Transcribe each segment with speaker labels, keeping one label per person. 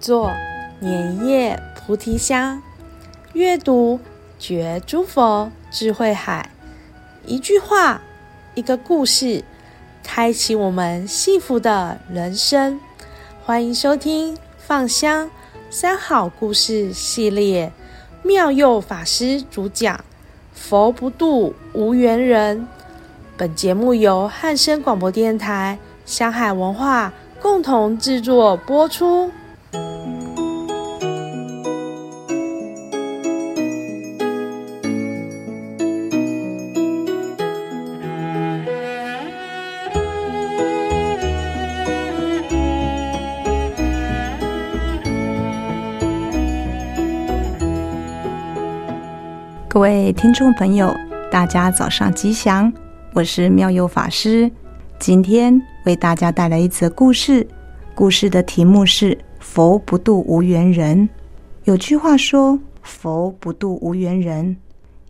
Speaker 1: 作莲叶菩提香，阅读觉诸佛智慧海。一句话，一个故事，开启我们幸福的人生。欢迎收听《放香三好故事》系列，妙佑法师主讲。佛不渡无缘人。本节目由汉声广播电台、香海文化共同制作播出。
Speaker 2: 各位听众朋友，大家早上吉祥！我是妙佑法师，今天为大家带来一则故事。故事的题目是“佛不渡无缘人”。有句话说：“佛不渡无缘人。”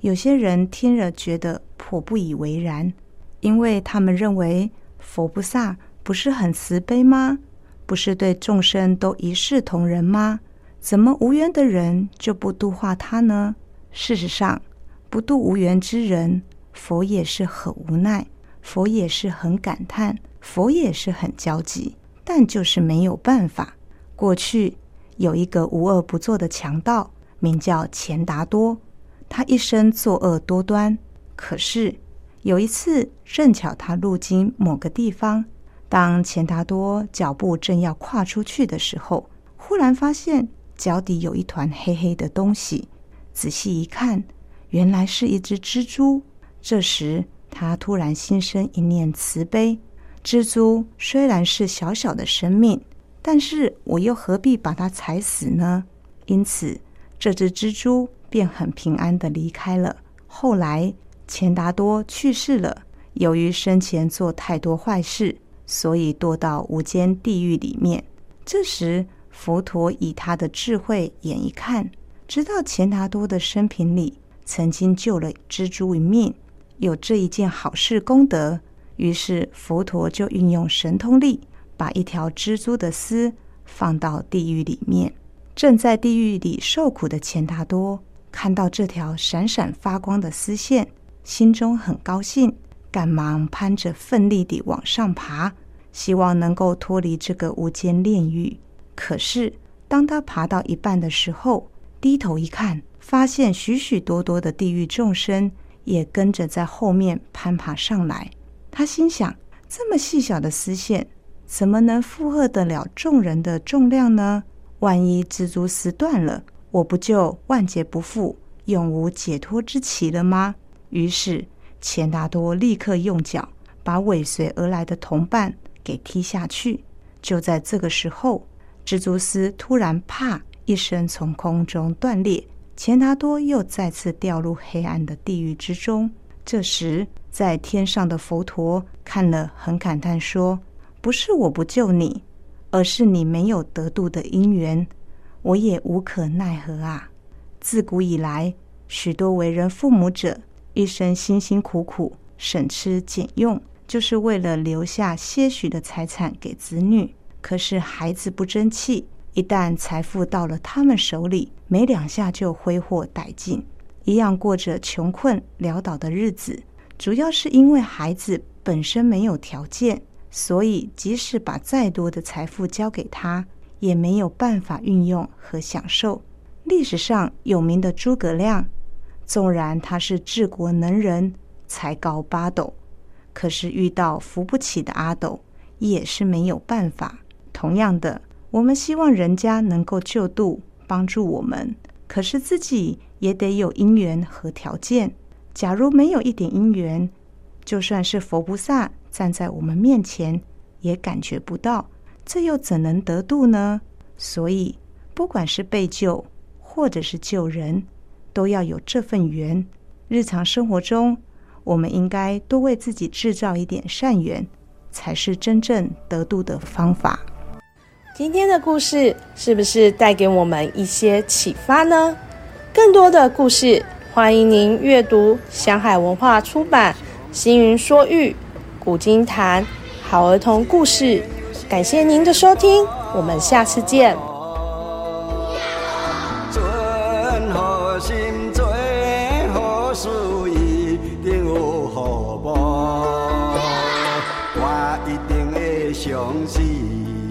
Speaker 2: 有些人听了觉得颇不以为然，因为他们认为佛菩萨不是很慈悲吗？不是对众生都一视同仁吗？怎么无缘的人就不度化他呢？事实上，不渡无缘之人，佛也是很无奈，佛也是很感叹，佛也是很焦急，但就是没有办法。过去有一个无恶不作的强盗，名叫钱达多，他一生作恶多端。可是有一次，正巧他路经某个地方，当钱达多脚步正要跨出去的时候，忽然发现脚底有一团黑黑的东西。仔细一看，原来是一只蜘蛛。这时，他突然心生一念慈悲：蜘蛛虽然是小小的生命，但是我又何必把它踩死呢？因此，这只蜘蛛便很平安地离开了。后来，钱达多去世了。由于生前做太多坏事，所以堕到无间地狱里面。这时，佛陀以他的智慧眼一看。知道钱达多的生平里曾经救了蜘蛛一命，有这一件好事功德，于是佛陀就运用神通力，把一条蜘蛛的丝放到地狱里面。正在地狱里受苦的钱达多看到这条闪闪发光的丝线，心中很高兴，赶忙攀着奋力地往上爬，希望能够脱离这个无间炼狱。可是当他爬到一半的时候，低头一看，发现许许多多的地狱众生也跟着在后面攀爬上来。他心想：这么细小的丝线，怎么能负荷得了众人的重量呢？万一蜘蛛丝断了，我不就万劫不复、永无解脱之期了吗？于是钱达多立刻用脚把尾随而来的同伴给踢下去。就在这个时候，蜘蛛丝突然啪！一声从空中断裂，钱达多又再次掉入黑暗的地狱之中。这时，在天上的佛陀看了，很感叹说：“不是我不救你，而是你没有得度的因缘，我也无可奈何啊。”自古以来，许多为人父母者一生辛辛苦苦、省吃俭用，就是为了留下些许的财产给子女。可是孩子不争气。一旦财富到了他们手里，没两下就挥霍殆尽，一样过着穷困潦倒的日子。主要是因为孩子本身没有条件，所以即使把再多的财富交给他，也没有办法运用和享受。历史上有名的诸葛亮，纵然他是治国能人，才高八斗，可是遇到扶不起的阿斗，也是没有办法。同样的。我们希望人家能够救度、帮助我们，可是自己也得有因缘和条件。假如没有一点因缘，就算是佛菩萨站在我们面前，也感觉不到，这又怎能得度呢？所以，不管是被救，或者是救人，都要有这份缘。日常生活中，我们应该多为自己制造一点善缘，才是真正得度的方法。
Speaker 1: 今天的故事是不是带给我们一些启发呢？更多的故事欢迎您阅读湘海文化出版星云说玉古今谈好儿童故事。感谢您的收听我们下次
Speaker 3: 见。我一定相信。